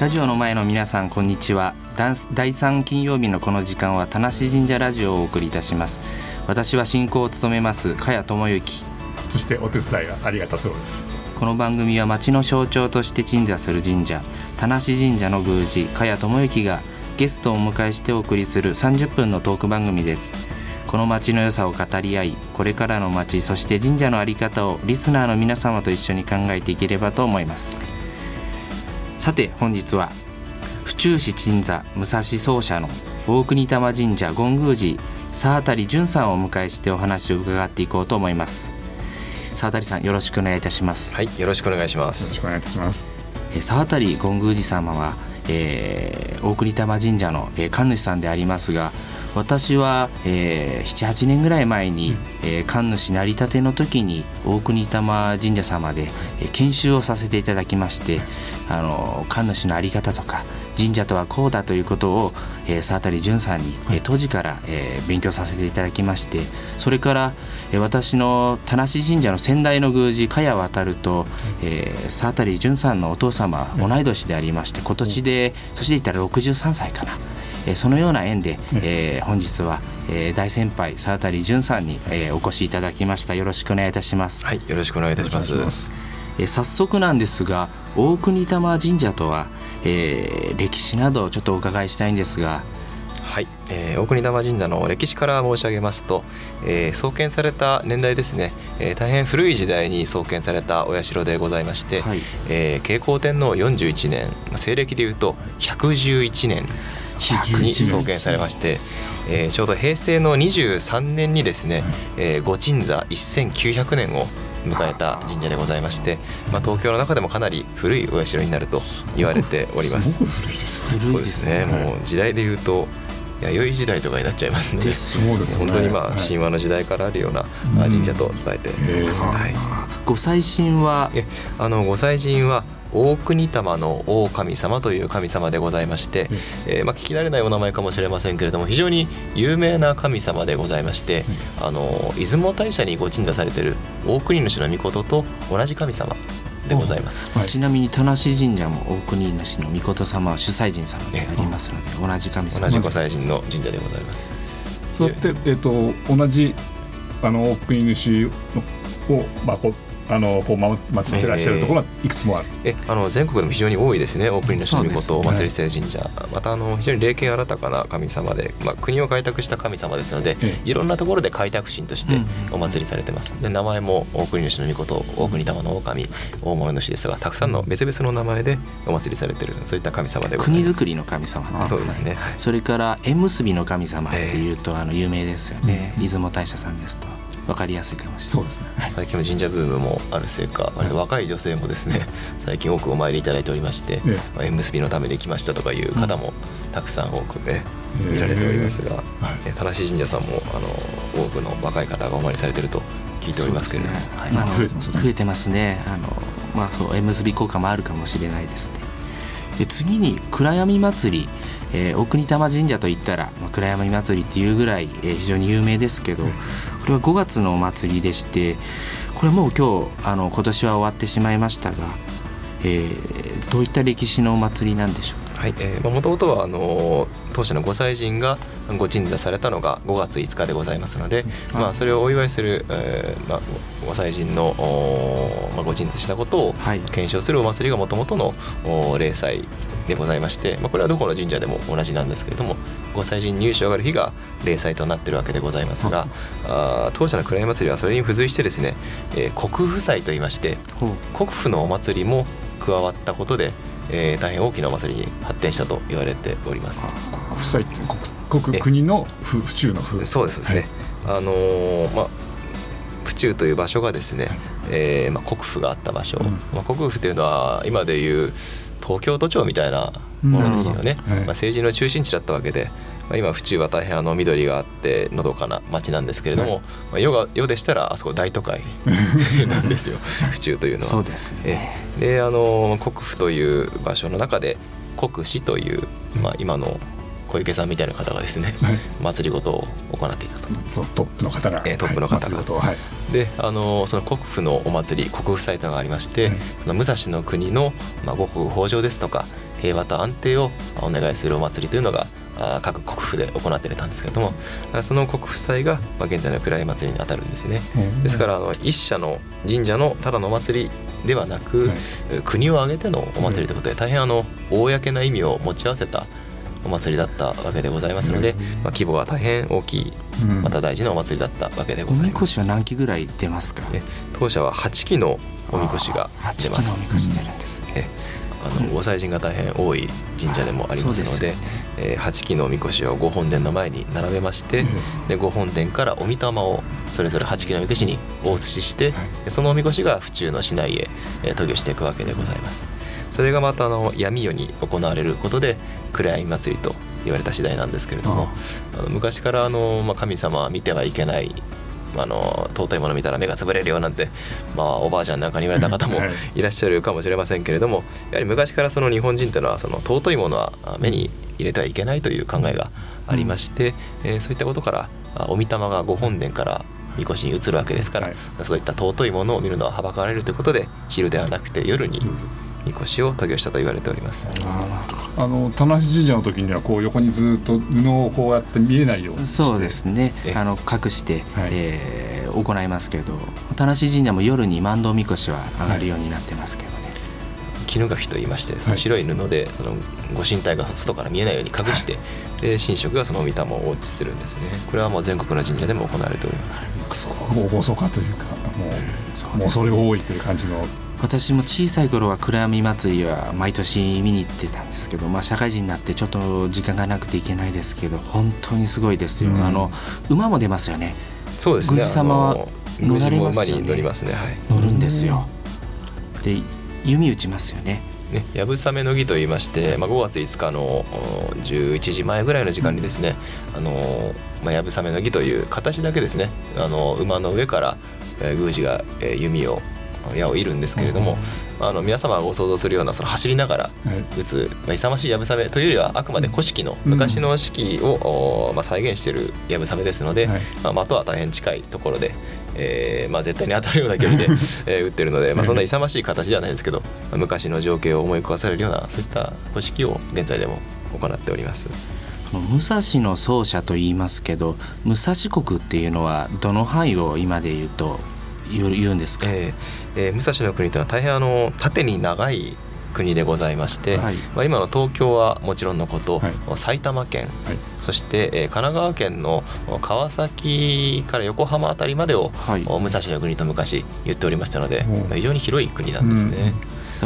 ラジオの前の皆さんこんにちは。第3金曜日のこの時間は田無神社ラジオをお送りいたします。私は進行を務めます茅智之。そしてお手伝いがありがたそうです。この番組は町の象徴として鎮座する神社田無神社の宮司茅智之がゲストをお迎えしてお送りする30分のトーク番組です。この町の良さを語り合いこれからの町そして神社の在り方をリスナーの皆様と一緒に考えていければと思いますさて本日は府中市鎮座武蔵奏者の大国玉神社権宮寺沢渡淳さんをお迎えしてお話を伺っていこうと思います。沢渡さんよろしくお願いいたします。はいよろしくお願いします。よろしくお願いいたします。沢渡権宮寺様は、えー、大国玉神社の、えー、神主さんでありますが私は、えー、78年ぐらい前に、えー、神主成り立ての時に大国玉神社様で、えー、研修をさせていただきましてあの神主の在り方とか神社とはこうだということを、えー、沢渡淳さんに、えー、当時から、えー、勉強させていただきましてそれから、えー、私の田無神社の先代の宮司茅渡と、えー、沢渡淳さんのお父様同い年でありまして今年で年で言ったら63歳かな。えそのような縁で、えー、本日は、えー、大先輩沢渡淳さんに、えー、お越しいただきました。よろしくお願いいたします。はいよろしくお願いいたします。えー、早速なんですが大国玉神社とは、えー、歴史などちょっとお伺いしたいんですが。はい、えー、大国玉神社の歴史から申し上げますと、えー、創建された年代ですね、えー、大変古い時代に創建されたお社でございまして、はい、えー、慶光天皇41年西暦でいうと111年に創建されまして、えー、ちょうど平成の23年にですね、えー、御鎮座1900年を迎えた神社でございまして、まあ、東京の中でもかなり古いお社になると言われております。そうですね、もう時代でいうと弥生時代とかになっちゃいますね。です。ね。本当にまあ神話の時代からあるような神社と伝えて。います。はい。ご祭神は？あのご祭神は大国玉の大神様という神様でございまして、えー、まあ、聞き慣れないお名前かもしれませんけれども非常に有名な神様でございまして、あの出雲大社にご鎮座されている大国主の御事と同じ神様でございます、はい、ちなみに田無神社も大国主の御事様は主催神様でありますので、同じ神様。同じご祭神の神社でございます。そうやって、え。ーと、同じあの大国主を、まあ、こあのこう祀ってらっしゃるところがいくつもある、えー、あの全国でも非常に多いですね。オープニングの神事をお祭りしている神社、はい、またあの非常に霊験新たかな神様で、まあ、国を開拓した神様ですので、えー、いろんなところで開拓神としてお祭りされてます、で名前も大国主の御事大国玉の狼大物主ですがたくさんの別々の名前でお祭りされてるそういった神様でございます。国づくりの神様。そうですね、それから縁結びの神様っていうと、あの有名ですよね、出雲大社さんですと分かりやすいかもしれない。そうですね、最近は神社ブームもあるせいか割と若い女性もですね 最近多くお参りいただいておりまして、ね、縁結びのために来ましたとかいう方もたくさん多くね、見られておりますが、えー、田無神社さんもあの多くの若い方がお参りされてると聞いておりますけれども、ね。はい、あの増えてますね。あのまあそう縁結び効果もあるかもしれないですね。で次に暗闇祭り。えー、大国玉神社といったら、まあ、暗闇祭りっていうぐらい、えー、非常に有名ですけど、これは5月のお祭りでしてこれもう今日あの今年は終わってしまいましたが、えー、どういった歴史のお祭りなんでしょうか？はい、えー、もともとはあの当社のご祭神がご鎮座されたのが5月5日でございますので、まあ、それをお祝いする、えーまあ、ご祭神のまあ、ご鎮座したことを検証するお祭りがもともとの例祭でございまして、まあ、これはどこの神社でも同じなんですけれどもご祭神入所がある日が例祭となっているわけでございますが、あ当社の暗い祭りはそれに付随してですね、えー、国府祭といいまして国府のお祭りも加わったことで、えー、大変大きなお祭りに発展したと言われております。国府祭って国国国の府府中の府。そうですね、はい、あのー、まあ府中という場所がですね、えーまあ、国府があった場所、うん、まあ、国府というのは今でいう東京都庁みたいなものですよね、はい、まあ、政治の中心地だったわけで、まあ、今府中は大変あの緑があってのどかな町なんですけれども、はい、まあ、世が世でしたらあそこ大都会 なんですよ。府中というのは。そうです、ね、であの国府という場所の中で国司という、まあ、今の小池さんみたいな方がですね、はい、祭りごとを行っていたと。そうトップの方が、えー、トップの方が、はい、であのその国府のお祭り国府祭というのがありまして、はい、その武蔵の国の、まあ、五穀豊穣ですとか、平和と安定をお願いするお祭りというのが各国府で行っていたんですけれどもその国府祭が現在の暗い祭りに当たるんですね、ですからあの一社の神社のただのお祭りではなく、はい、国を挙げてのお祭りということで大変あの公な意味を持ち合わせたお祭りだったわけでございますので、まあ、規模は大変大きいまた大事なお祭りだったわけでございます。おみこしは何基ぐらい出ますか？当社は8基のおみこしが出ます。8基のおみこし出るんですね。あのご祭神が大変多い神社でもありますので、ねえー、8基のおみこしを御本殿の前に並べまして、で御本殿からお御霊をそれぞれ8基のおみこしにお移しして、そのおみこしが府中の市内へ、えー、渡御していくわけでございます。それがまたあの闇夜に行われることで暗闇祭りと言われた次第なんですけれどもあの昔からあの、まあ、神様は見てはいけないあの尊いもの見たら目が潰れるよなんて、まあ、おばあちゃんなんかに言われた方もい。らっしゃるかもしれませんけれどもやはり昔からその日本人というのはその尊いものは目に入れてはいけないという考えがありまして、えー、そういったことからお御霊が御本殿からみこしに移るわけですから、そういった尊いものを見るのははばかられるということで昼ではなくて夜にみこしを渡御したと言われております。あの田無神社の時にはこう横にずっと布をこうやって見えないようにそうですね。あの隠して、はい、えー、行いますけど田無神社も夜に万道みこしは上がるようになってますけどね、はい絹垣と言いましてその白い布でそのご神体が外から見えないように隠して、はい、で神職がその御霊を放置するんですね。これはもう全国の神社でも行われております。そう厳かというかもう,、もうそれ多いという感じの私も小さい頃は暗闇祭りは毎年見に行ってたんですけど、まあ、社会人になってちょっと時間がなくていけないですけど本当にすごいですよ、うん、あの馬も出ますよね。そうですね。宮司様は乗られますよね。乗りますね、はい、乗るんですよ。で弓打ちますよね。ね、やぶさめの儀といいまして、まあ、5月5日の11時前ぐらいの時間にですね、あのまあ、やぶさめの儀という形だけですねあの馬の上から、えー、宮司が、えー、弓を矢を射るんですけれども、あの皆様がご想像するようなその走りながら打つ、まあ、勇ましいやぶさめというよりはあくまで古式の昔の式を、まあ、再現しているやぶさめですので、まあ、的は大変近いところで、えーまあ、絶対に当たるような距離で、えー、打ってるので、まあ、そんな勇ましい形ではないんですけど、昔の情景を思い浮かばされるようなそういった古式を現在でも行っております。武蔵の奏者と言いますけど武蔵国っていうのはどの範囲を今で言うと言うんですか、えーえー、武蔵の国というのは大変あの縦に長い国でございまして、はい、まあ、今の東京はもちろんのこと、はい、埼玉県、はい、そして、えー、神奈川県の川崎から横浜辺りまでを、武蔵の国と昔言っておりましたので、まあ、非常に広い国なんですね。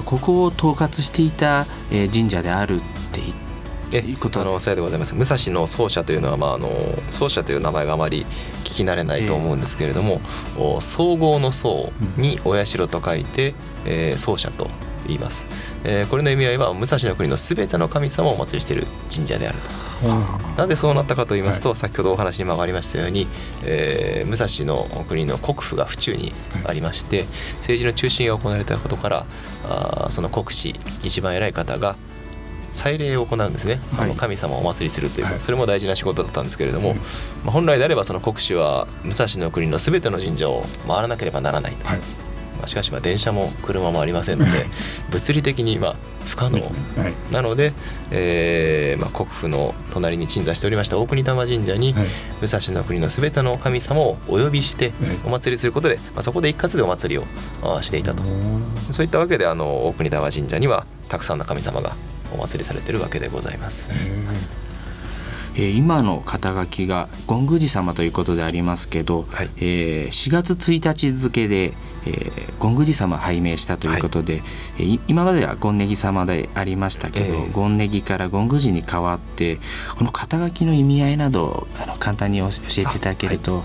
ここを統括していた、えー、神社であるって言っていうことあのさようでございます。武蔵の奏者というのは、まあ、あの奏者という名前があまり聞き慣れないと思うんですけれども、えー、総合の総にお社と書いて、えー、奏者と言います、えー、これの意味合いは武蔵の国のすべての神様をお祭りしている神社であると。なぜそうなったかと言いますと、はい、先ほどお話にもありましたように、えー、武蔵の国の国府が府中にありまして、政治の中心が行われたことからあその国司一番偉い方が祭礼を行うんですね、はい、あの神様をお祭りするという、はい、それも大事な仕事だったんですけれども、まあ、本来であればその国主は武蔵の国のすべての神社を回らなければならないと、はい、まあ、しかしまあ電車も車もありませんので物理的にまあ不可能。なので、えーまあ、国府の隣に鎮座しておりました大国玉神社に武蔵の国のすべての神様をお呼びしてお祭りすることで、まあ、そこで一括でお祭りをしていたと。そういったわけであの大国玉神社にはたくさんの神様がお祭りされてるわけでございます。えー、今の肩書きが権宮司様ということでありますけど、はい、えー、4月1日付で、えー、権宮司様拝命したということで、はい、今までは権ネギ様でありましたけど、えー、権ネギから権宮司に変わってこの肩書きの意味合いなどあの簡単に教えていただけると。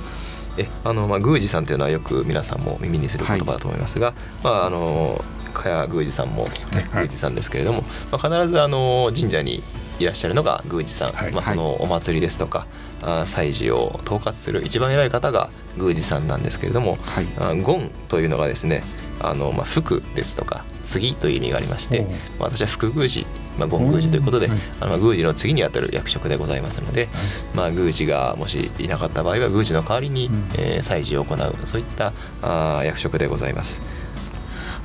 えあのまあ、宮司さんというのはよく皆さんも耳にする言葉だと思いますが、はい、まあ、あの茅宮司さんも、ね、宮司さんですけれども、まあ、必ずあの神社にいらっしゃるのが宮司さん、はい、まあ、そのお祭りですとか、はい、祭事を統括する一番偉い方が宮司さんなんですけれども、はい、あ権というのがですねあの、まあ、福ですとか次という意味がありまして、まあ、私は副宮司、まあ、権宮司ということで、あの宮司の次にあたる役職でございますので、まあ、宮司がもしいなかった場合は宮司の代わりに、えー、祭事を行うそういったあ役職でございます。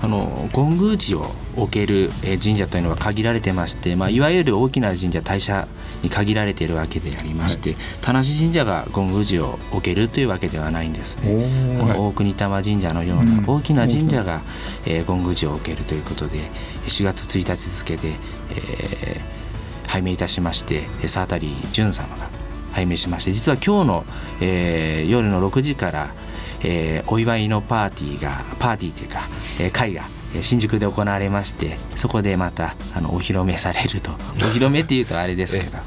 あの権宮寺を置ける神社というのは限られてまして、まあ、いわゆる大きな神社大社に限られているわけでありまして、はい、田無神社が権宮寺を置けるというわけではないんですね。あの大国玉神社のような大きな神社が、えー、権宮寺を置けるということで4月1日付で、えー、拝命いたしまして沢渡淳様が拝命しまして実は今日の、えー、夜の6時から、えー、お祝いのパーティーがパーティーというか、えー、会が新宿で行われましてそこでまたあのお披露目されると お披露目っていうとあれですけど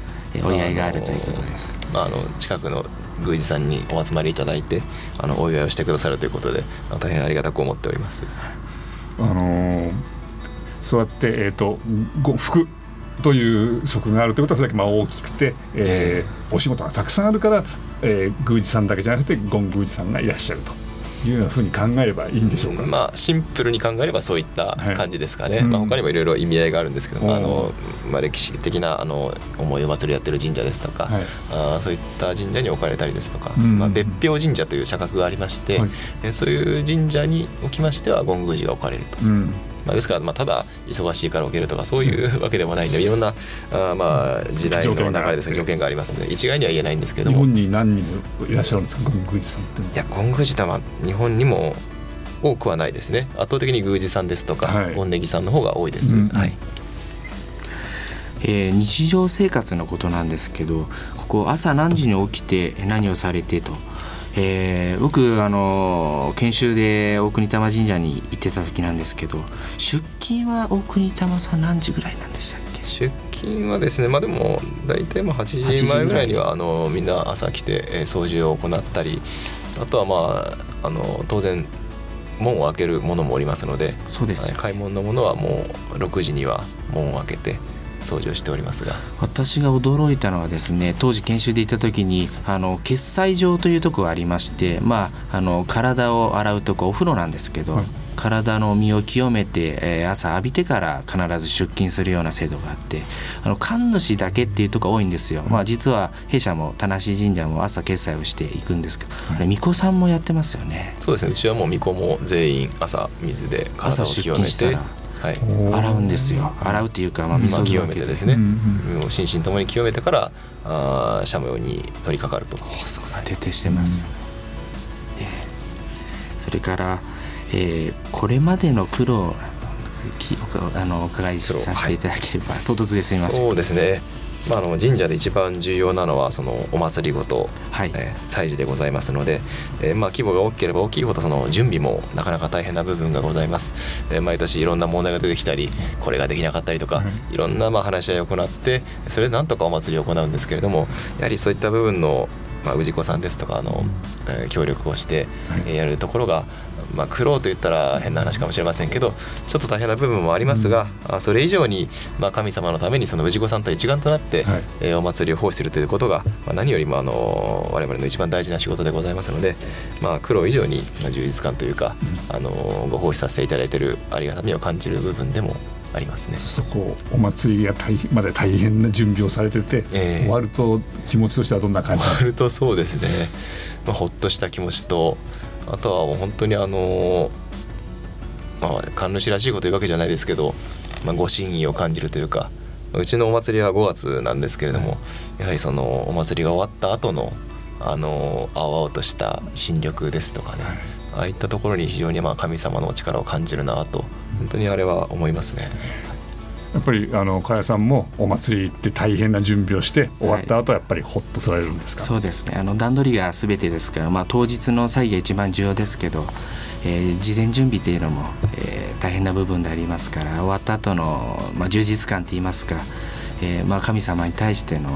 お祝いがあるということです。まあ、あの近くの宮司さんにお集まりいただいてあのお祝いをしてくださるということで大変ありがたく思っております。あのー、そうやって、えーと、と服という職があるということはそれだけまあ大きくて、えー、お仕事がたくさんあるから、えー、宮司さんだけじゃなくてゴン宮司さんがいらっしゃると。いうようなふうに考えればいいんでしょうか、まあ、シンプルに考えればそういった感じですかね、はい、まあ、他にもいろいろ意味合いがあるんですけど、まああのまあ、歴史的なあの重いお祭りやってる神社ですとか、はい、あそういった神社に置かれたりですとか、うん、まあ、別表神社という社格がありまして、はい、そういう神社におきましては権宮寺が置かれると。うんまあ、ですから、まあ、ただ忙しいから受けるとかそういうわけでもないんでいろんなあまあ時代の流れですね条件がありますので一概には言えないんですけども。日本に何人もいらっしゃるんですか？権宮寺さんっていや権宮寺は日本にも多くはないですね。圧倒的に宮司さんですとか、はい、御ネギさんの方が多いです、うん。はい。えー、日常生活のことなんですけどここ朝何時に起きて何をされてとえー、僕あの研修で大国玉神社に行ってた時なんですけど出勤は大国玉さん何時ぐらいなんでしたっけ？出勤はですねまあでも大体まあ8時前ぐらいにはあのみんな朝来て、えー、掃除を行ったりあとはまああの当然門を開けるものもおりますのでそうです、買い物のものはもう6時には門を開けて掃除をしておりますが。私が驚いたのはですね当時研修で行った時にあの決済場というとこがありまして、まあ、あの体を洗うとこお風呂なんですけど、はい、体の身を清めて、えー、朝浴びてから必ず出勤するような制度があってあの神主だけっていうとこ多いんですよ、まあ、実は弊社も田無神社も朝決済をしていくんですけど、はい、あれ巫女さんもやってますよね。そうですね。うちはもう巫女も全員朝水で体を清めてはい、洗うんですよ。洗うっていうか、まあ、味噌清めてですね、うん、心身ともに清めてからあ社務に取り掛かると。徹底してます、それから、えー、これまでの苦労あのお伺いさせていただければ、はい、唐突ですみません。そうですねまあ、あの神社で一番重要なのはそのお祭りごと、はい。えー、祭事でございますので、えーまあ、規模が大きければ大きいほどその準備もなかなか大変な部分がございます、えー、毎年いろんな問題が出てきたりこれができなかったりとか、いろんなまあ話し合いを行ってそれでなんとかお祭りを行うんですけれどもやはりそういった部分のまあ、氏子さんですとかあの、えー、協力をして、はい、やるところが、まあ、苦労と言ったら変な話かもしれませんけどちょっと大変な部分もありますが、うん、それ以上に、まあ、神様のためにその氏子さんと一丸となって、はい、えー、お祭りを奉仕するということが、まあ、何よりもあの我々の一番大事な仕事でございますので、まあ、苦労以上に充実感というか、うん、あのご奉仕させていただいているありがたみを感じる部分でもありますね。そこお祭りが大まで大変な準備をされてて、えー、終わると気持ちとしてはどんな感じ終わるとそうですね、まあ、ほっとした気持ちとあとはもう本当にあのまあ神主らしいこというわけじゃないですけど、まあ、ご神意を感じるというかうちのお祭りは5月なんですけれども、やはりそのお祭りが終わった後のあの青々とした新緑ですとかね、ああいったところに非常にまあ神様の力を感じるなと本当にあれは思いますね。やっぱりあの加谷さんもお祭り行って大変な準備をして終わった後やっぱりほっとされるんですか、はい、そうですね。あの段取りが全てですから、まあ、当日の際が一番重要ですけど、えー、事前準備というのも、えー、大変な部分でありますから終わった後のまの、あ、充実感といいますか、えーまあ、神様に対しての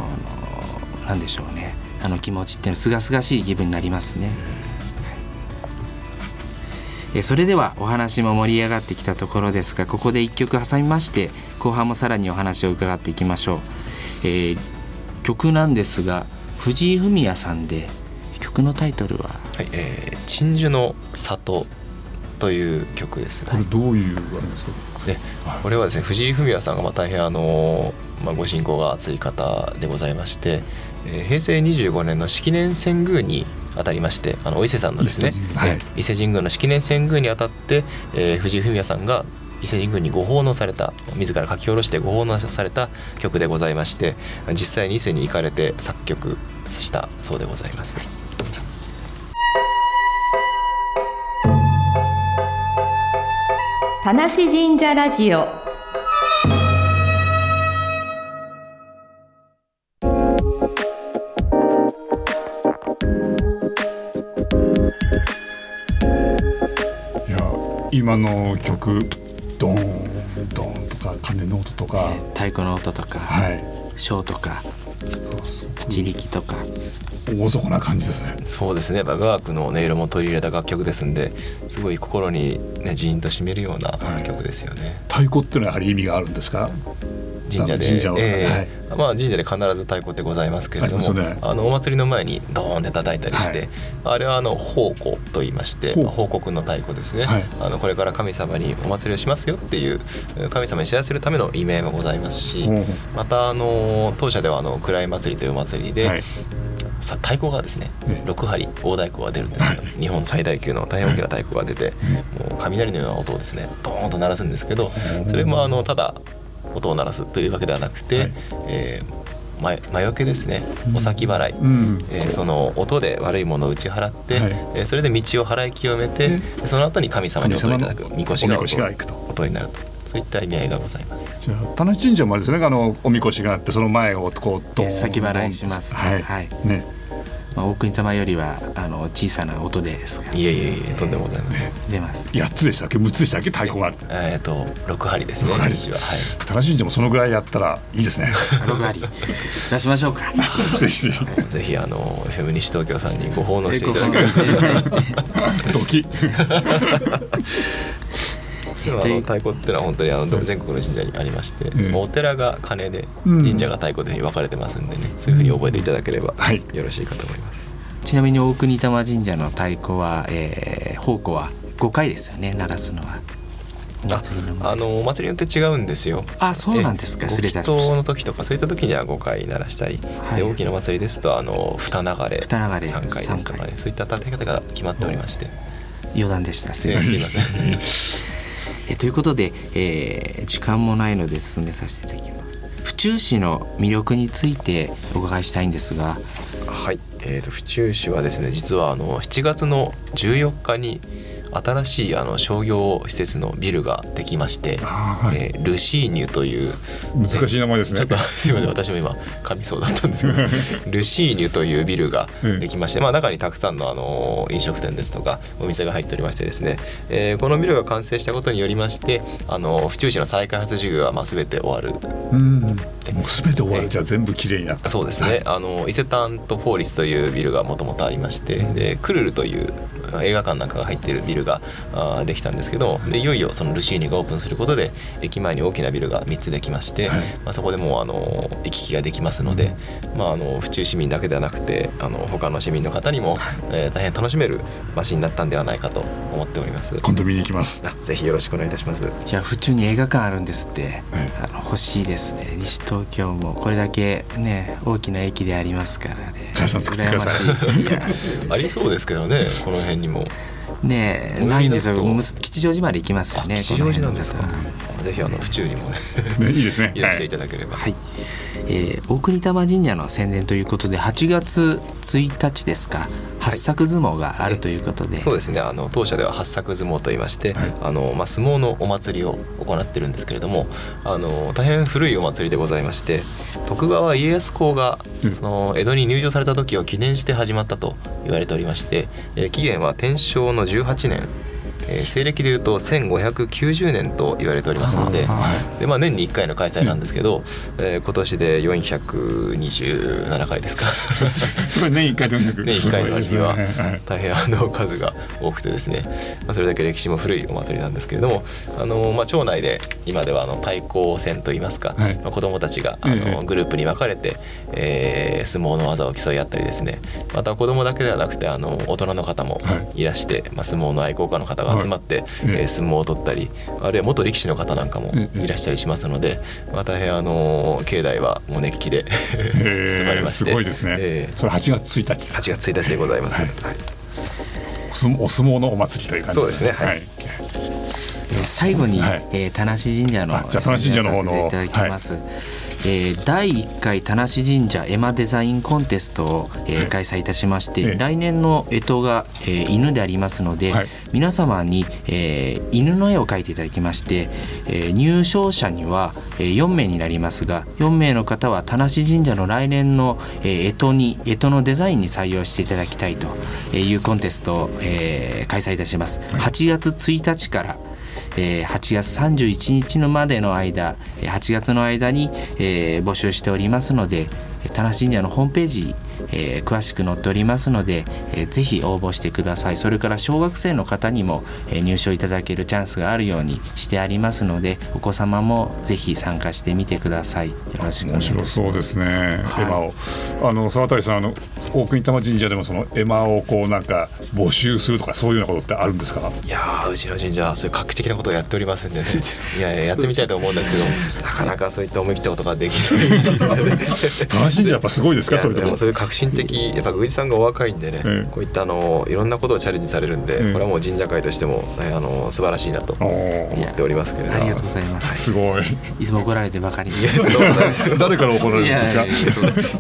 何でしょうね。あの気持ちっていうのはすがすがしい気分になりますね。それではお話も盛り上がってきたところですがここで1曲挟みまして後半もさらにお話を伺っていきましょう、えー、曲なんですが藤井フミヤさんで曲のタイトルは「はいえー、鎮守の里」という曲ですね。これどういうあれですか？でこれはですね藤井フミヤさんがまあ大変あの、まあ、ご信仰が厚い方でございまして、えー、平成25年の式年遷宮にあたりましてあのお伊勢さんのですね、はい、伊勢神宮の式年遷宮にあたって、えー、藤井フミヤさんが伊勢神宮にご奉納された自ら書き下ろしてご奉納された曲でございまして実際に伊勢に行かれて作曲したそうでございます。田無神社ラジオ今の曲ドーンドーンとか鐘の音とか、太鼓の音とか、はい、小とか七力とか。大底な感じですね。そうですね。雅楽の音色も取り入れた楽曲ですんですごい心にねジーンとしめるような曲ですよね、はい、太鼓っていうのはやはり意味があるんですか？神社で。神社,、えー、はい、まあ、神社で必ず太鼓ってございますけれどもあ、ね、あのお祭りの前にドーンって叩いたりして、はい、あれはあの奉公と言いまして報告の太鼓ですね、はい、あのこれから神様にお祭りをしますよっていう神様に知らせるための意味合いもございますしまたあの当社ではあの暗い祭りというお祭りで、さ太鼓がですね6針大太鼓が出るんですけど、日本最大級の大変大きな太鼓が出て、もう雷のような音をですねドーンと鳴らすんですけどそれもあのただ音を鳴らすというわけではなくて、はい、えー魔除けですね。お先払い、うん、えー、その音で悪いものを打ち払って、はい、えー、それで道を払い清めてその後に神様に音をいただくみこしが音になると。そういった意味合いがございます。じゃあ田無神社もあれですね。あのおみこしがあってその前をこうドン先払いします、はい、はい、ねまあ、大国玉よりはあの小さな音ですいえいえいえとんでもございません、ね、出ます。8つでしたっけ？6つでしたっけ？太鼓があるえっ、ー、と6針ですね針。は、はい、正しいんじゃもそのぐらいやったらいいですね。6針。出しましょうか。ぜひぜひ。あのフェム西東京さんにご奉納していただければドキ。あ の太鼓っていうのは本当にあの全国の神社にありまして、うん、お寺が鐘で神社が太鼓でに分かれてますんでね、そういうふうに覚えていただければよろしいかと思います、はい、ちなみに大国玉神社の太鼓は、えー、宝庫は5回ですよね鳴らすのは。あのお祭りによって違うんですよ。あ、そうなんですか。失礼いたしまの時とかそういった時には5回鳴らしたり、はい、で大きな祭りですとあの二流れ、二流れ3回ですとかね、そういった立て方が決まっておりまして。余談でした。すみません。えということで、えー、時間もないので進めさせていただきます。府中市の魅力についてお伺いしたいんですが。はい、えーと、府中市はですね実はあの7月の14日に新しいあの商業施設のビルができまして、はい、えー、ルシーニュという難しい名前ですね。ちょっと すみません私も今噛みそうだったんですけど ルシーニュというビルができまして、まあ、中にたくさんのあの飲食店ですとかお店が入っておりましてですね、えー、このビルが完成したことによりましてあの府中市の再開発事業はまあ全て終わる。うん。もう全て終わる。じゃあ全部きれいになった。そうですね、はい、あの伊勢丹とフォーリスというビルがもともとありましてでクルルという映画館なんかが入っているビルができたんですけどでいよいよそのルシーニがオープンすることで駅前に大きなビルが3つできまして、はい、まあ、そこでもうあの行き来ができますので、まあ、あの府中市民だけではなくてあの他の市民の方にも、えー、大変楽しめる街になったんではないかと思っております。今度見に行きます。ぜひよろしくお願いいたします。いや府中に映画館あるんですって、はい、あの欲しいですね。西東京も。これだけね大きな駅でありますからね。羨ましい。ありそうですけどねこの辺にもねないんですよ。吉祥寺まで行きますよね吉祥寺なんですか、ぜひあの府中にもね。いいですね。いらしていただければ。はい、えー、大国玉神社の宣伝ということで8月1日ですか八作相撲があるということで、はい、そうですね。あの当社では八作相撲といいまして、はい、あのまあ、相撲のお祭りを行ってるんですけれどもあの大変古いお祭りでございまして徳川家康公がその江戸に入場された時を記念して始まったと言われておりまして、えー、期限は天正の18年えー、西暦でいうと1590年と言われておりますのでで、まあ、年に1回の開催なんですけど、えー、今年で427回ですか。すごい年1回で400年1回の割には大変あの数が多くてですね、まあ、それだけ歴史も古いお祭りなんですけれどもあの、まあ、町内で今ではあの対抗戦といいますか、はい、まあ、子どもたちがあのグループに分かれて、えー、相撲の技を競い合ったりですね。また子どもだけではなくてあの大人の方もいらして、まあ、相撲の愛好家の方が集まって、え相撲を取ったりあるいは元力士の方なんかもいらっしゃったりしますので、まあ、大変あの境内はもう熱気で包 まれましてすごいですね、えー、それ8月1日8月1日でございます、はい、お相撲のお祭りという感じそうですねはい、最後に、はい、えー、田無神社のじゃ田無神社の方のいただきます、はいえー、第1回田無神社絵馬デザインコンテストを、えー、開催いたしまして、来年の干支が、えー、犬でありますので、はい、皆様に、えー、犬の絵を描いていただきまして、えー、入賞者には、えー、4名になりますが4名の方は田無神社の来年の、えー、干支に干支のデザインに採用していただきたいというコンテストを、えー、開催いたします。8月1日からえー、8月31日のまでの間8月の間に、えー、募集しておりますので田無神社のホームページえー、詳しく載っておりますので、えー、ぜひ応募してください。それから小学生の方にも、えー、入賞いただけるチャンスがあるようにしてありますのでお子様もぜひ参加してみてください。よろしく面白そうですね、はい、エマを。あの沢渡さんあの大国玉神社でもそのエマをこうなんか募集するとかそういうようなことってあるんですか？いやうちの神社そういう画期的なことをやっておりませんでね。いやいややってみたいと思うんですけどなかなかそういった思い切ったことができない。神社やっぱ素晴いですか？それでもそういう革新的やっぱ宮司さんがお若いんでね、ええ、こういったあのいろんなことをチャレンジされるんで、え、これはもう神社会としてもあの素晴らしいなと思っておりますけれどありがとうございます、すごい。いつも怒られてばかり 誰から怒られるんですか？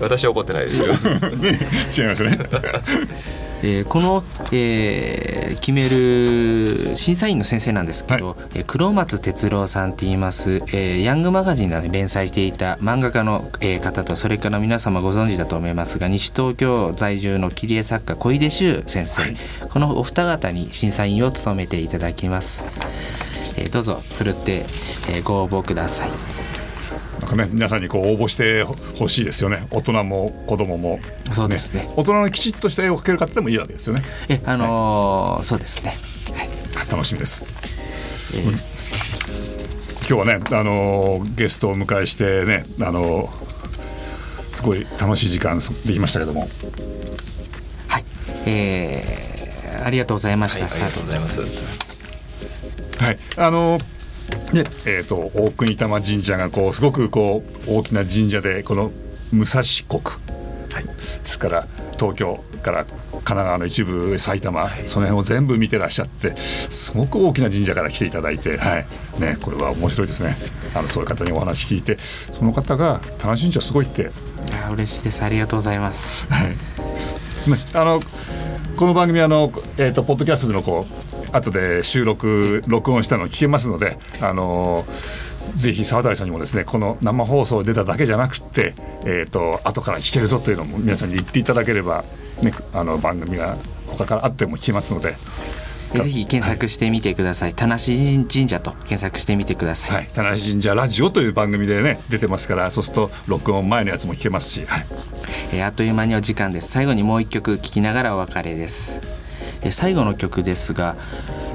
私は怒ってないですよ。違いますね えー、この、えー、決める審査員の先生なんですけど、はい、えー、黒松哲郎さんって言います、えー、ヤングマガジンなどに連載していた漫画家の、えー、方とそれから皆様ご存知だと思いますが西東京在住の切り絵作家小出修先生、はい、このお二方に審査員を務めていただきます、えー、どうぞふるって、えー、ご応募くださいかね皆さんにこう応募してほしいですよね。大人も子供も、ね、そうですね。大人のきちっとした絵を描ける方でもいいわけですよね。えあのーはい、そうですね、はい、楽しみです、えー、うん、今日はねあのー、ゲストをお迎えしてねあのー、すごい楽しい時間できましたけども。はい。えー、ありがとうございました、はい、ありがとうございます。はい。あのーで、えーと、大国玉神社がこうすごくこう大きな神社でこの武蔵国、はい、ですから東京から神奈川の一部埼玉、はい、その辺を全部見てらっしゃってすごく大きな神社から来ていただいて、はい。ね、これは面白いですね。あのそういう方にお話聞いてその方が「田無神社すごい」って。いや嬉しいです。ありがとうございます。はい。ね、あのこの番組あの、えーと、ポッドキャストでのこう後で収録録音したのを聞けますのであのぜひ沢渡さんにもですねこの生放送出ただけじゃなくて、えーと、後から聞けるぞというのも皆さんに言っていただければ、ね、あの番組が他からあっても聞けますので。ぜひ検索してみてください。田無神社と検索してみてください。はい、田無神社ラジオという番組でね出てますから、そうすると録音前のやつも聞けますし、はい、えー、あっという間にお時間です最後にもう一曲聴きながらお別れです、えー、最後の曲ですが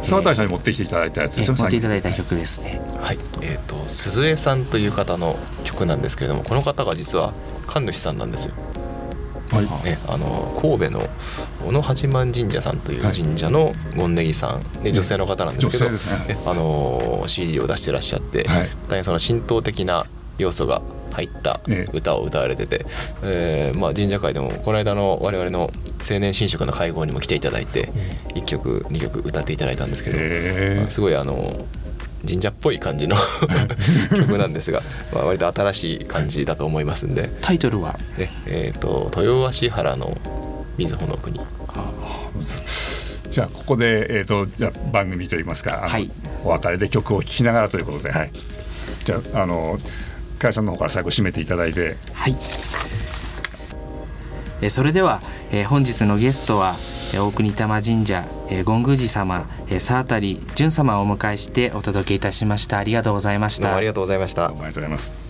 沢谷さんに持ってきていただいたやつですね、持っていただいた曲ですね。はい。えっ、ー、と鈴江さんという方の曲なんですけれどもこの方が実は神主さんなんですよ。はい。ね、あの神戸の小野八幡神社さんという神社の権ネギさん、で女性の方なんですけど、ね、あの CD を出してらっしゃって、はい、大変その神道的な要素が入った歌を歌われてて、えーまあ、神社会でもこの間の我々の青年神職の会合にも来ていただいて1曲2曲歌っていただいたんですけど、まあ、すごいあの神社っぽい感じの 曲なんですが、まあ、割と新しい感じだと思いますんで。タイトルは？え、えーと、豊橋原の瑞穂の国。じゃあここで、えーと、じゃ番組といいますか、はい、お別れで曲を聴きながらということで、はい、じゃああの加谷さんの方から最後締めていただいて。はい。えそれでは、えー、本日のゲストは大国玉神社、えー、権宮寺様、えー、沢渡淳様をお迎えしてお届けいたしました。ありがとうございました。ありがとうございました。ありがとうございます